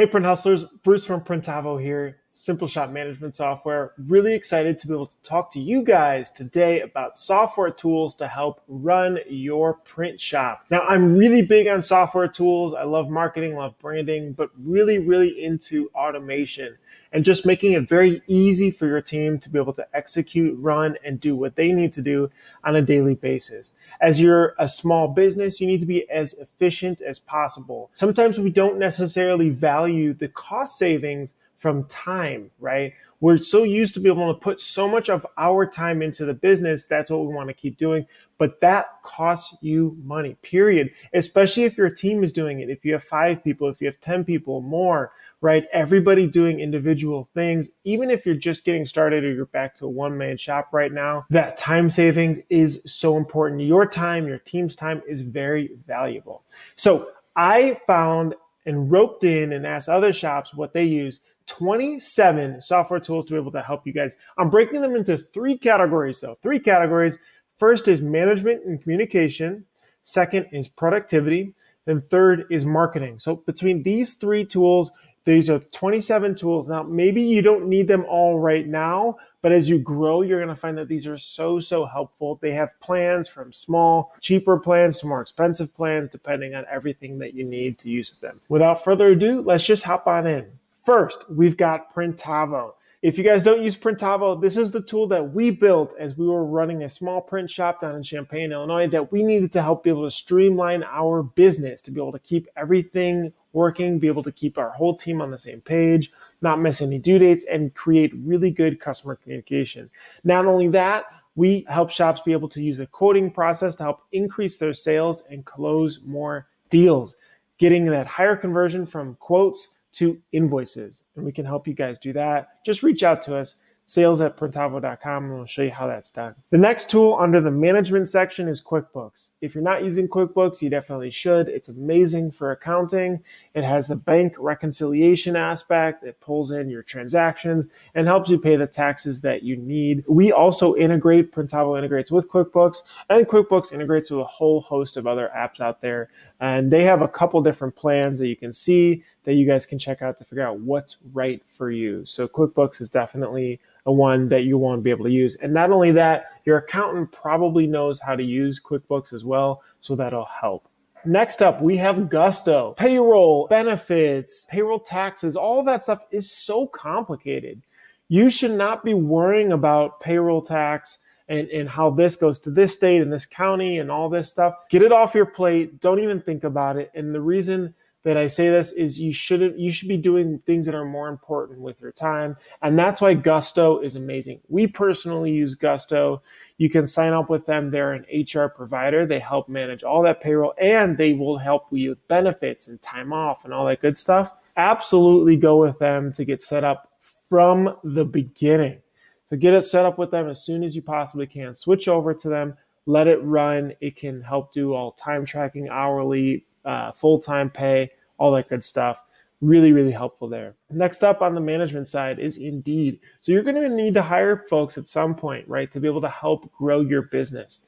Hey, print hustlers, Bruce from Printavo here. Simple Shop Management Software. Really excited to be able to talk to you guys today about software tools to help run your print shop. Now, I'm really big on software tools. I love marketing, love branding, but really, really into automation and just making it very easy for your team to be able to execute, run, and do what they need to do on a daily basis. As you're a small business, you need to be as efficient as possible. Sometimes we don't necessarily value the cost savings from time, right? We're so used to be able to put so much of our time into the business. That's what we want to keep doing. But that costs you money, period. Especially if your team is doing it. If you have five people, if you have 10 people more, right? Everybody doing individual things. Even if you're just getting started or you're back to a one man shop right now, that time savings is so important. Your time, your team's time is very valuable. So I found and roped in and asked other shops what they use 27 software tools to be able to help you guys. I'm breaking them into three categories though. Three categories. First is management and communication. Second is productivity. And third is marketing. So between these three tools, these are 27 tools. Now, maybe you don't need them all right now, but as you grow, you're going to find that these are so, so helpful. They have plans from small, cheaper plans to more expensive plans, depending on everything that you need to use with them. Without further ado, let's just hop on in. First, we've got Printavo. If you guys don't use Printavo, this is the tool that we built as we were running a small print shop down in Champaign, Illinois, that we needed to help be able to streamline our business, to be able to keep everything working, be able to keep our whole team on the same page, not miss any due dates, and create really good customer communication. Not only that, we help shops be able to use the quoting process to help increase their sales and close more deals, getting that higher conversion from quotes to invoices. And we can help you guys do that. Just reach out to us sales at printavo.com and we'll show you how that's done. The next tool under the management section is QuickBooks. If you're not using QuickBooks, you definitely should. It's amazing for accounting. It has the bank reconciliation aspect. It pulls in your transactions and helps you pay the taxes that you need. We also integrate, Printavo integrates with QuickBooks and QuickBooks integrates with a whole host of other apps out there. And they have a couple different plans that you can see that you guys can check out to figure out what's right for you. So QuickBooks is definitely a one that you want to be able to use. And not only that, your accountant probably knows how to use QuickBooks as well, so that'll help. Next up, we have Gusto. Payroll, benefits, payroll taxes, all that stuff is so complicated. You should not be worrying about payroll tax and, and how this goes to this state and this county and all this stuff. Get it off your plate. Don't even think about it. And the reason that I say this is you shouldn't you should be doing things that are more important with your time and that's why Gusto is amazing. We personally use Gusto. You can sign up with them. They're an HR provider. They help manage all that payroll and they will help you with benefits and time off and all that good stuff. Absolutely go with them to get set up from the beginning. So get it set up with them as soon as you possibly can. Switch over to them, let it run. It can help do all time tracking, hourly, uh, full time pay, all that good stuff. Really, really helpful there. Next up on the management side is Indeed. So you're going to need to hire folks at some point, right, to be able to help grow your business.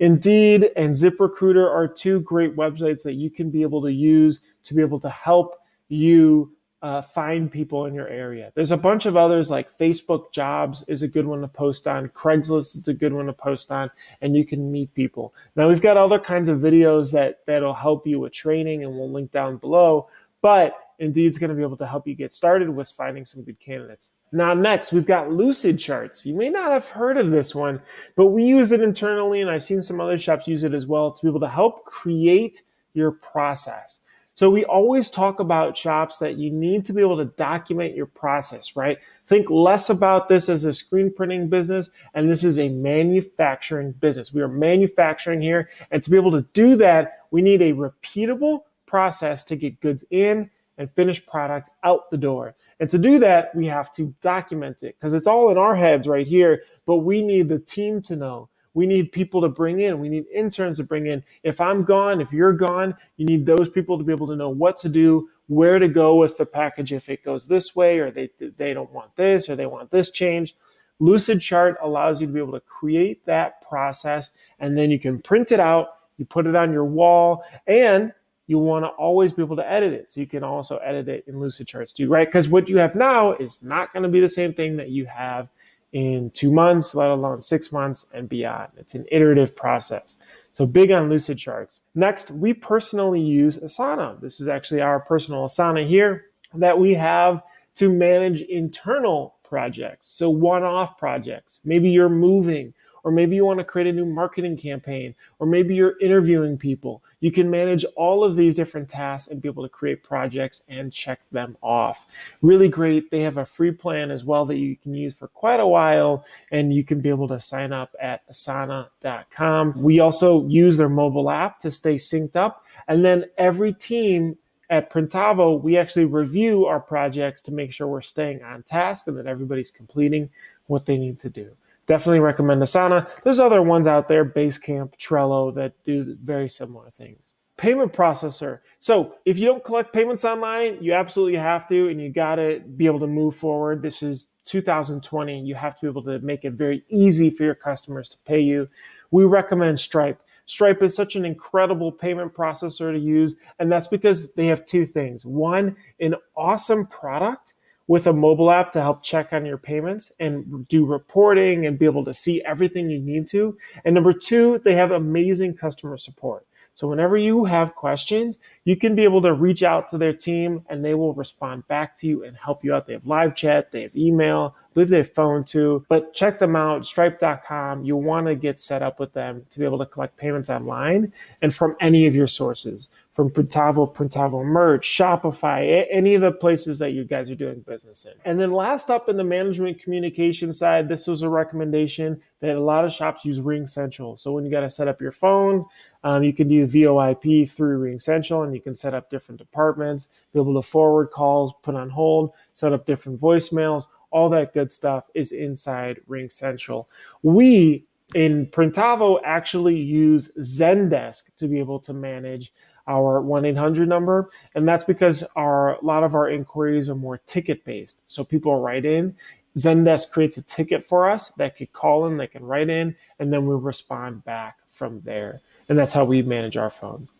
Indeed and ZipRecruiter are two great websites that you can be able to use to be able to help you uh, find people in your area. There's a bunch of others like Facebook Jobs is a good one to post on. Craigslist is a good one to post on, and you can meet people. Now we've got other kinds of videos that that'll help you with training, and we'll link down below. But Indeed's going to be able to help you get started with finding some good candidates. Now, next, we've got Lucid Charts. You may not have heard of this one, but we use it internally, and I've seen some other shops use it as well to be able to help create your process. So we always talk about shops that you need to be able to document your process, right? Think less about this as a screen printing business and this is a manufacturing business. We are manufacturing here. And to be able to do that, we need a repeatable process to get goods in and finished product out the door. And to do that, we have to document it because it's all in our heads right here, but we need the team to know we need people to bring in. We need interns to bring in. If I'm gone, if you're gone, you need those people to be able to know what to do, where to go with the package if it goes this way, or they they don't want this, or they want this changed. Lucidchart allows you to be able to create that process, and then you can print it out. You put it on your wall, and you want to always be able to edit it. So you can also edit it in Lucidcharts too, right? Because what you have now is not going to be the same thing that you have in two months, let alone six months and beyond. It's an iterative process. So big on Lucid charts. Next, we personally use Asana. This is actually our personal Asana here that we have to manage internal projects. So one-off projects. Maybe you're moving or maybe you want to create a new marketing campaign, or maybe you're interviewing people. You can manage all of these different tasks and be able to create projects and check them off. Really great. They have a free plan as well that you can use for quite a while, and you can be able to sign up at asana.com. We also use their mobile app to stay synced up. And then every team at Printavo, we actually review our projects to make sure we're staying on task and that everybody's completing what they need to do definitely recommend Asana. There's other ones out there, Basecamp, Trello, that do very similar things. Payment processor. So if you don't collect payments online, you absolutely have to, and you got to be able to move forward. This is 2020. You have to be able to make it very easy for your customers to pay you. We recommend Stripe. Stripe is such an incredible payment processor to use, and that's because they have two things. One, an awesome product with a mobile app to help check on your payments and do reporting and be able to see everything you need to. And number two, they have amazing customer support. So whenever you have questions, you can be able to reach out to their team and they will respond back to you and help you out. They have live chat, they have email, I believe they have phone too, but check them out, stripe.com. You'll want to get set up with them to be able to collect payments online and from any of your sources from Printavo, Printavo Merch, Shopify, any of the places that you guys are doing business in. And then last up in the management communication side, this was a recommendation that a lot of shops use RingCentral. So when you got to set up your phones, um, you can do VoIP through RingCentral and you can set up different departments, be able to forward calls, put on hold, set up different voicemails. All that good stuff is inside RingCentral. We in Printavo actually use Zendesk to be able to manage our 1-800 number and that's because our a lot of our inquiries are more ticket based so people write in zendesk creates a ticket for us that could call in they can write in and then we respond back from there. And that's how we manage our phones.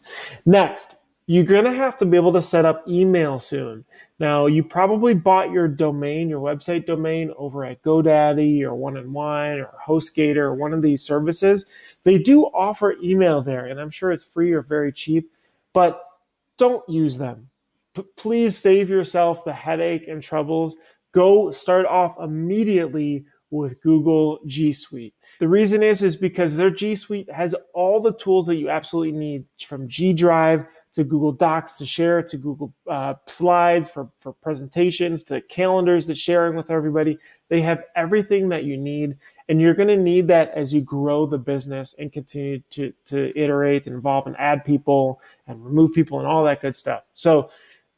Next you're going to have to be able to set up email soon. Now you probably bought your domain your website domain over at godaddy or one and one or hostgator or one of these services. They do offer email there and i'm sure it's free or very cheap but don't use them. P- please save yourself the headache and troubles. Go start off immediately with Google G Suite. The reason is is because their G Suite has all the tools that you absolutely need from G Drive to Google Docs to share to Google uh, Slides for, for presentations to calendars to sharing with everybody. They have everything that you need. And you're going to need that as you grow the business and continue to, to iterate and evolve and add people and remove people and all that good stuff. So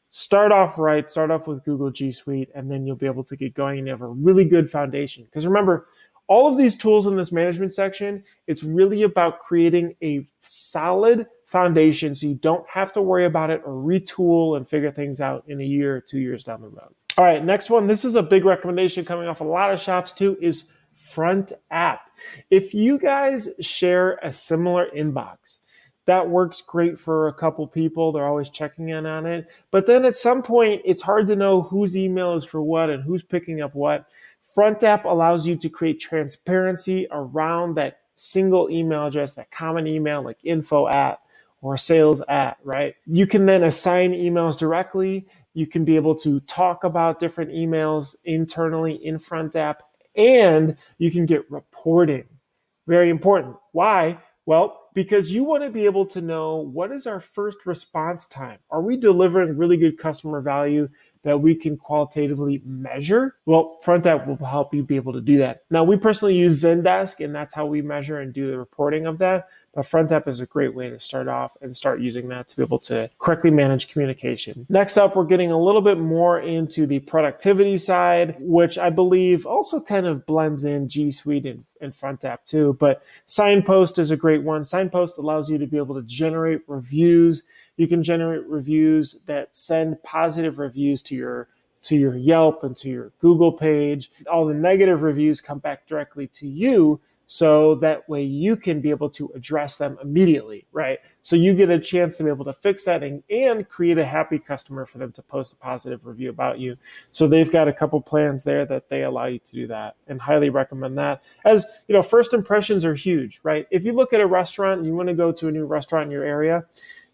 start off right, start off with Google G Suite, and then you'll be able to get going and you have a really good foundation. Because remember, all of these tools in this management section, it's really about creating a solid foundation so you don't have to worry about it or retool and figure things out in a year or two years down the road. All right, next one. This is a big recommendation coming off a lot of shops too is Front App. If you guys share a similar inbox, that works great for a couple people. They're always checking in on it. But then at some point, it's hard to know whose email is for what and who's picking up what. Front App allows you to create transparency around that single email address, that common email like info at or sales at, right? You can then assign emails directly. You can be able to talk about different emails internally in Front App and you can get reporting. Very important. Why? Well, because you want to be able to know what is our first response time? Are we delivering really good customer value that we can qualitatively measure? Well, FrontApp will help you be able to do that. Now, we personally use Zendesk, and that's how we measure and do the reporting of that. But FrontApp is a great way to start off and start using that to be able to correctly manage communication. Next up, we're getting a little bit more into the productivity side, which I believe also kind of blends in G Suite and, and FrontApp too. But Signpost is a great one. Signpost allows you to be able to generate reviews. You can generate reviews that send positive reviews to your to your Yelp and to your Google page. All the negative reviews come back directly to you so that way you can be able to address them immediately, right? So you get a chance to be able to fix that and, and create a happy customer for them to post a positive review about you. So they've got a couple plans there that they allow you to do that and highly recommend that. As you know, first impressions are huge, right? If you look at a restaurant and you want to go to a new restaurant in your area,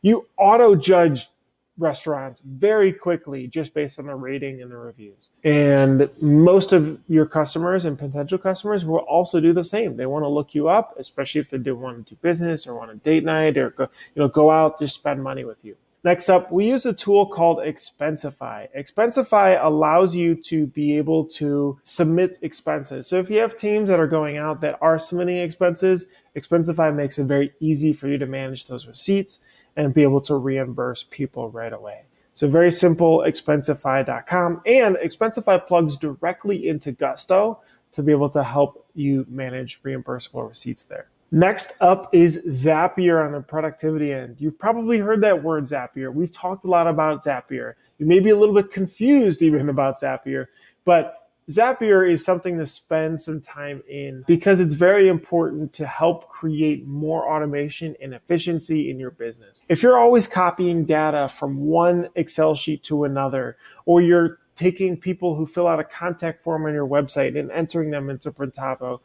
you auto judge restaurants very quickly just based on the rating and the reviews. And most of your customers and potential customers will also do the same. They want to look you up, especially if they do want to do business or want a date night or go, you know, go out to spend money with you. Next up, we use a tool called Expensify. Expensify allows you to be able to submit expenses. So if you have teams that are going out that are submitting expenses, Expensify makes it very easy for you to manage those receipts and be able to reimburse people right away. So very simple, expensify.com and Expensify plugs directly into Gusto to be able to help you manage reimbursable receipts there. Next up is Zapier on the productivity end. You've probably heard that word Zapier. We've talked a lot about Zapier. You may be a little bit confused even about Zapier, but Zapier is something to spend some time in because it's very important to help create more automation and efficiency in your business. If you're always copying data from one Excel sheet to another, or you're taking people who fill out a contact form on your website and entering them into Printavo,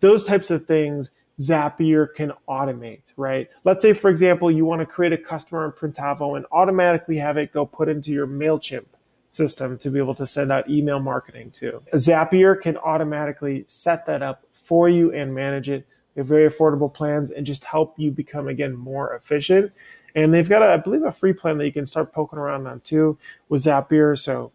those types of things Zapier can automate, right? Let's say, for example, you want to create a customer in Printavo and automatically have it go put into your MailChimp system to be able to send out email marketing to. Zapier can automatically set that up for you and manage it. They have very affordable plans and just help you become again more efficient. And they've got, a, I believe, a free plan that you can start poking around on too with Zapier. So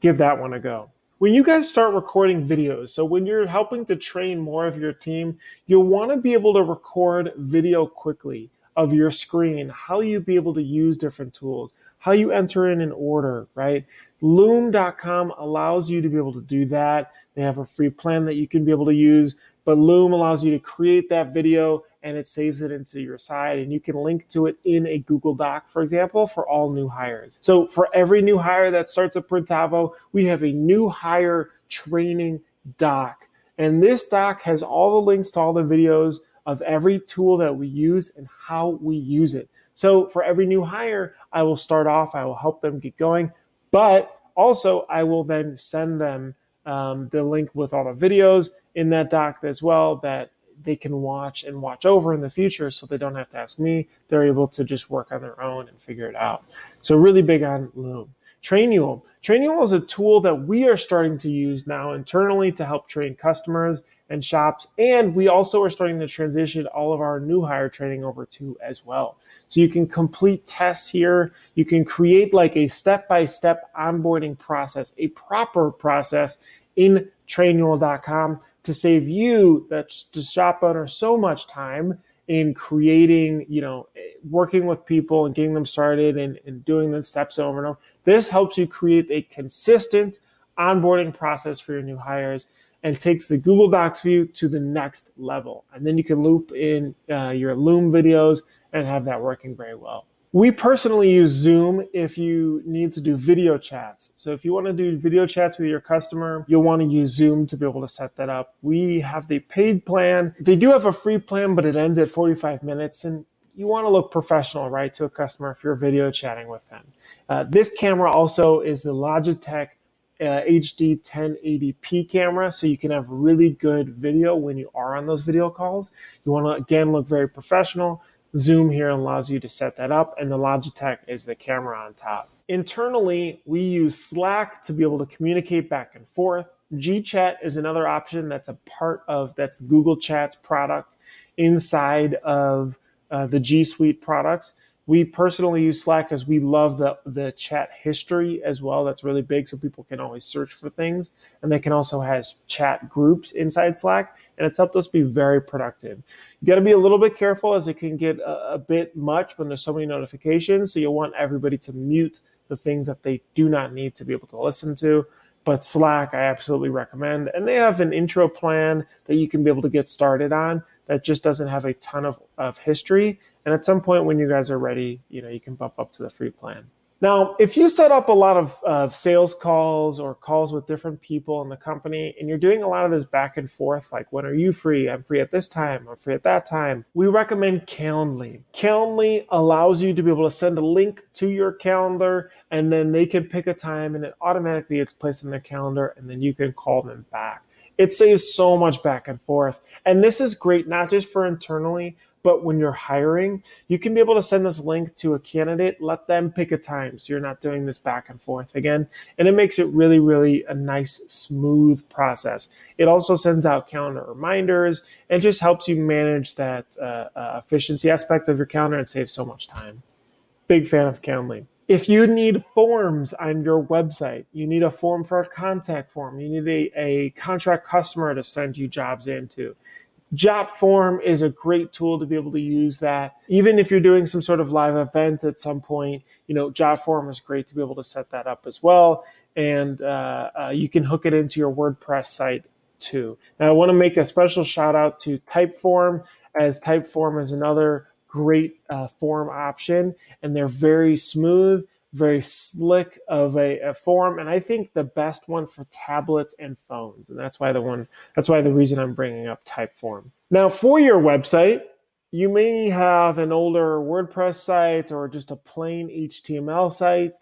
give that one a go. When you guys start recording videos, so when you're helping to train more of your team, you'll want to be able to record video quickly of your screen, how you be able to use different tools, how you enter in an order, right? Loom.com allows you to be able to do that. They have a free plan that you can be able to use, but Loom allows you to create that video and it saves it into your side and you can link to it in a Google Doc, for example, for all new hires. So for every new hire that starts at Printavo, we have a new hire training doc. And this doc has all the links to all the videos of every tool that we use and how we use it. So for every new hire, I will start off, I will help them get going. But also, I will then send them um, the link with all the videos in that doc as well that they can watch and watch over in the future so they don't have to ask me. They're able to just work on their own and figure it out. So, really big on Loom. Trainual. Trainual is a tool that we are starting to use now internally to help train customers and shops. And we also are starting to transition all of our new hire training over to as well. So you can complete tests here. You can create like a step by step onboarding process, a proper process in trainual.com to save you, that's the shop owner, so much time in creating, you know, working with people and getting them started and, and doing the steps over and over. This helps you create a consistent onboarding process for your new hires and takes the Google Docs view to the next level. And then you can loop in uh, your Loom videos and have that working very well. We personally use Zoom if you need to do video chats. So if you want to do video chats with your customer, you'll want to use Zoom to be able to set that up. We have the paid plan. They do have a free plan, but it ends at 45 minutes. And you want to look professional, right, to a customer if you're video chatting with them. Uh, this camera also is the Logitech uh, HD 1080p camera, so you can have really good video when you are on those video calls. You want to again look very professional. Zoom here allows you to set that up, and the Logitech is the camera on top. Internally, we use Slack to be able to communicate back and forth. GChat is another option that's a part of that's Google Chat's product inside of uh, the G Suite products. We personally use Slack because we love the, the chat history as well. That's really big, so people can always search for things. And they can also have chat groups inside Slack, and it's helped us be very productive. You got to be a little bit careful as it can get a, a bit much when there's so many notifications. So you'll want everybody to mute the things that they do not need to be able to listen to. But Slack, I absolutely recommend. And they have an intro plan that you can be able to get started on that just doesn't have a ton of, of history and at some point when you guys are ready, you know, you can bump up to the free plan. Now, if you set up a lot of uh, sales calls or calls with different people in the company and you're doing a lot of this back and forth, like when are you free? I'm free at this time, I'm free at that time. We recommend Calendly. Calendly allows you to be able to send a link to your calendar and then they can pick a time and it automatically it's placed in their calendar and then you can call them back. It saves so much back and forth. And this is great, not just for internally, but when you're hiring, you can be able to send this link to a candidate, let them pick a time. So you're not doing this back and forth again. And it makes it really, really a nice, smooth process. It also sends out calendar reminders and just helps you manage that uh, uh, efficiency aspect of your calendar and save so much time. Big fan of Calendly. If you need forms on your website, you need a form for a contact form, you need a, a contract customer to send you jobs into Jotform is a great tool to be able to use that. Even if you're doing some sort of live event at some point, you know, Jotform is great to be able to set that up as well. And uh, uh, you can hook it into your WordPress site too. Now, I want to make a special shout out to Typeform, as Typeform is another great uh, form option, and they're very smooth very slick of a, a, form and i think the best one for tablets and phones and that's why the one that's why the reason i'm bringing up typeform. Now for your website you may have an older wordpress site or just a plain html site.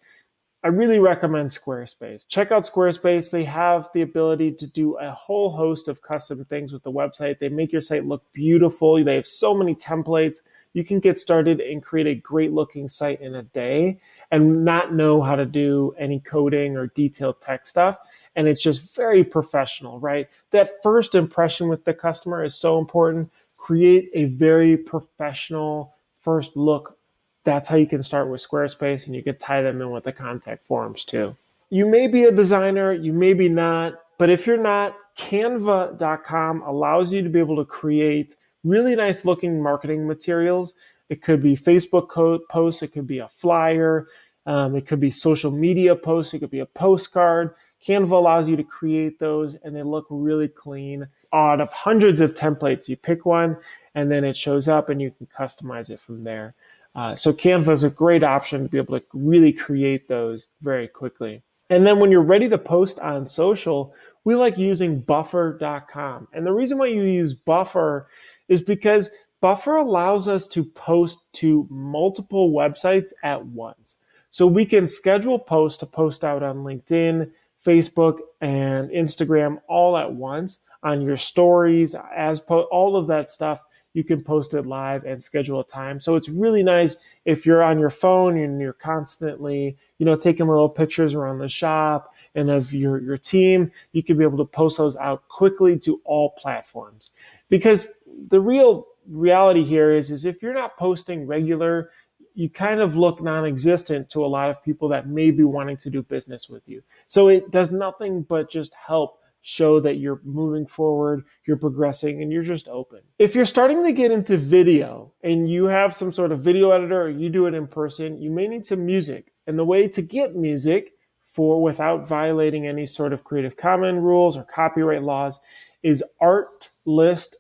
I really recommend squarespace. Check out squarespace. They have the ability to do a whole host of custom things with the website. They make your site look beautiful. They have so many templates you can get started and create a great looking site in a day and not know how to do any coding or detailed tech stuff. And it's just very professional, right? That first impression with the customer is so important. Create a very professional first look. That's how you can start with Squarespace and you can tie them in with the contact forms too. You may be a designer, you may be not, but if you're not, canva.com allows you to be able to create really nice looking marketing materials. It could be Facebook posts, it could be a flyer, um, it could be social media posts, it could be a postcard. Canva allows you to create those and they look really clean. Out of hundreds of templates, you pick one and then it shows up and you can customize it from there. Uh, so Canva is a great option to be able to really create those very quickly. And then when you're ready to post on social, we like using buffer.com. And the reason why you use buffer is because buffer allows us to post to multiple websites at once. So we can schedule posts to post out on LinkedIn, Facebook, and Instagram all at once on your stories, as po- all of that stuff. You can post it live and schedule a time. So it's really nice if you're on your phone and you're constantly, you know, taking little pictures around the shop and of your, your team, you can be able to post those out quickly to all platforms. Because the real reality here is, is if you're not posting regular you kind of look non-existent to a lot of people that may be wanting to do business with you. So it does nothing but just help show that you're moving forward, you're progressing, and you're just open. If you're starting to get into video and you have some sort of video editor or you do it in person, you may need some music. And the way to get music for without violating any sort of Creative Commons rules or copyright laws is artlist.io.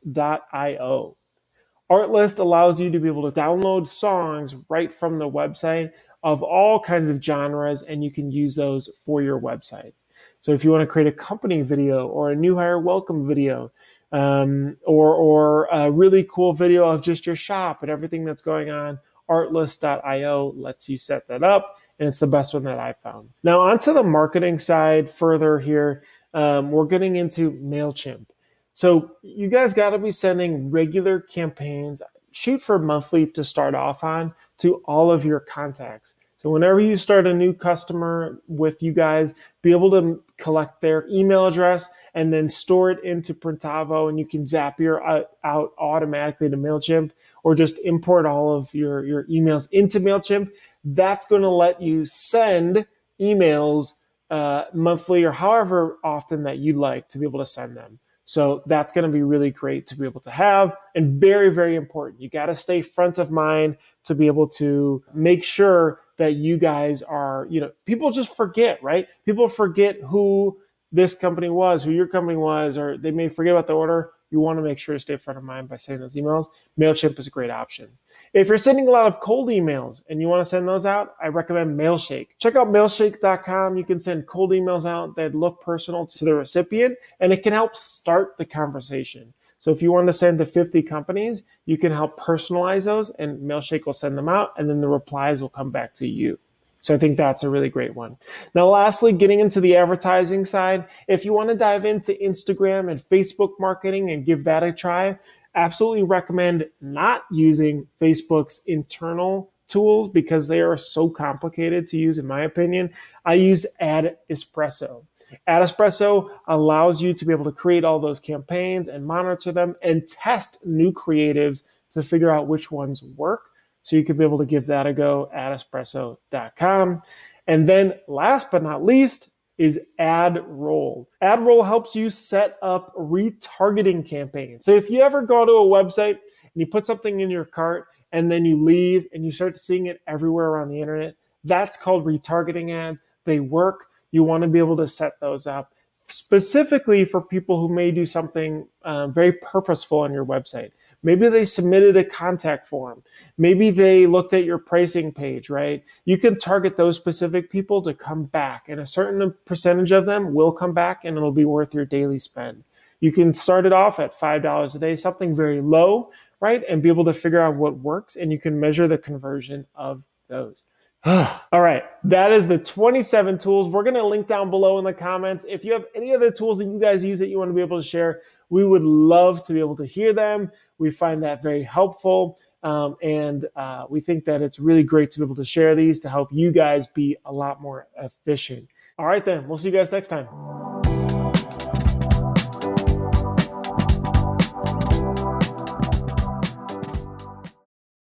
Artlist allows you to be able to download songs right from the website of all kinds of genres, and you can use those for your website. So if you want to create a company video or a new hire welcome video, um, or or a really cool video of just your shop and everything that's going on, Artlist.io lets you set that up, and it's the best one that I've found. Now onto the marketing side further here, um, we're getting into Mailchimp. So you guys got to be sending regular campaigns. Shoot for monthly to start off on to all of your contacts. So whenever you start a new customer with you guys, be able to collect their email address and then store it into Printavo, and you can zap Zapier out automatically to Mailchimp, or just import all of your your emails into Mailchimp. That's going to let you send emails uh, monthly or however often that you'd like to be able to send them. So that's going to be really great to be able to have and very, very important. You got to stay front of mind to be able to make sure that you guys are, you know, people just forget, right? People forget who this company was, who your company was, or they may forget about the order. You want to make sure to stay front of mind by sending those emails. MailChimp is a great option. If you're sending a lot of cold emails and you want to send those out, I recommend Mailshake. Check out mailshake.com. You can send cold emails out that look personal to the recipient and it can help start the conversation. So if you want to send to 50 companies, you can help personalize those and Mailshake will send them out and then the replies will come back to you. So I think that's a really great one. Now, lastly, getting into the advertising side, if you want to dive into Instagram and Facebook marketing and give that a try, absolutely recommend not using Facebook's internal tools because they are so complicated to use, in my opinion. I use Ad Espresso. Ad Espresso allows you to be able to create all those campaigns and monitor them and test new creatives to figure out which ones work. So you could be able to give that a go adespresso.com. And then last but not least is AdRoll. AdRoll helps you set up retargeting campaigns. So if you ever go to a website and you put something in your cart and then you leave and you start seeing it everywhere around the internet, that's called retargeting ads. They work you want to be able to set those up specifically for people who may do something uh, very purposeful on your website. Maybe they submitted a contact form. Maybe they looked at your pricing page, right? You can target those specific people to come back, and a certain percentage of them will come back and it'll be worth your daily spend. You can start it off at $5 a day, something very low, right? And be able to figure out what works, and you can measure the conversion of those. All right, that is the 27 tools. We're going to link down below in the comments. If you have any other tools that you guys use that you want to be able to share, we would love to be able to hear them. We find that very helpful. Um, and uh, we think that it's really great to be able to share these to help you guys be a lot more efficient. All right, then, we'll see you guys next time.